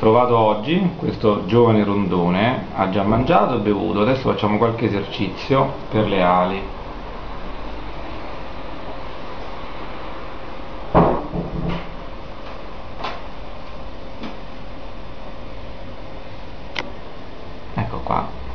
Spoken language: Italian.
trovato oggi, questo giovane rondone, ha già mangiato e bevuto, adesso facciamo qualche esercizio per le ali. Ecco qua.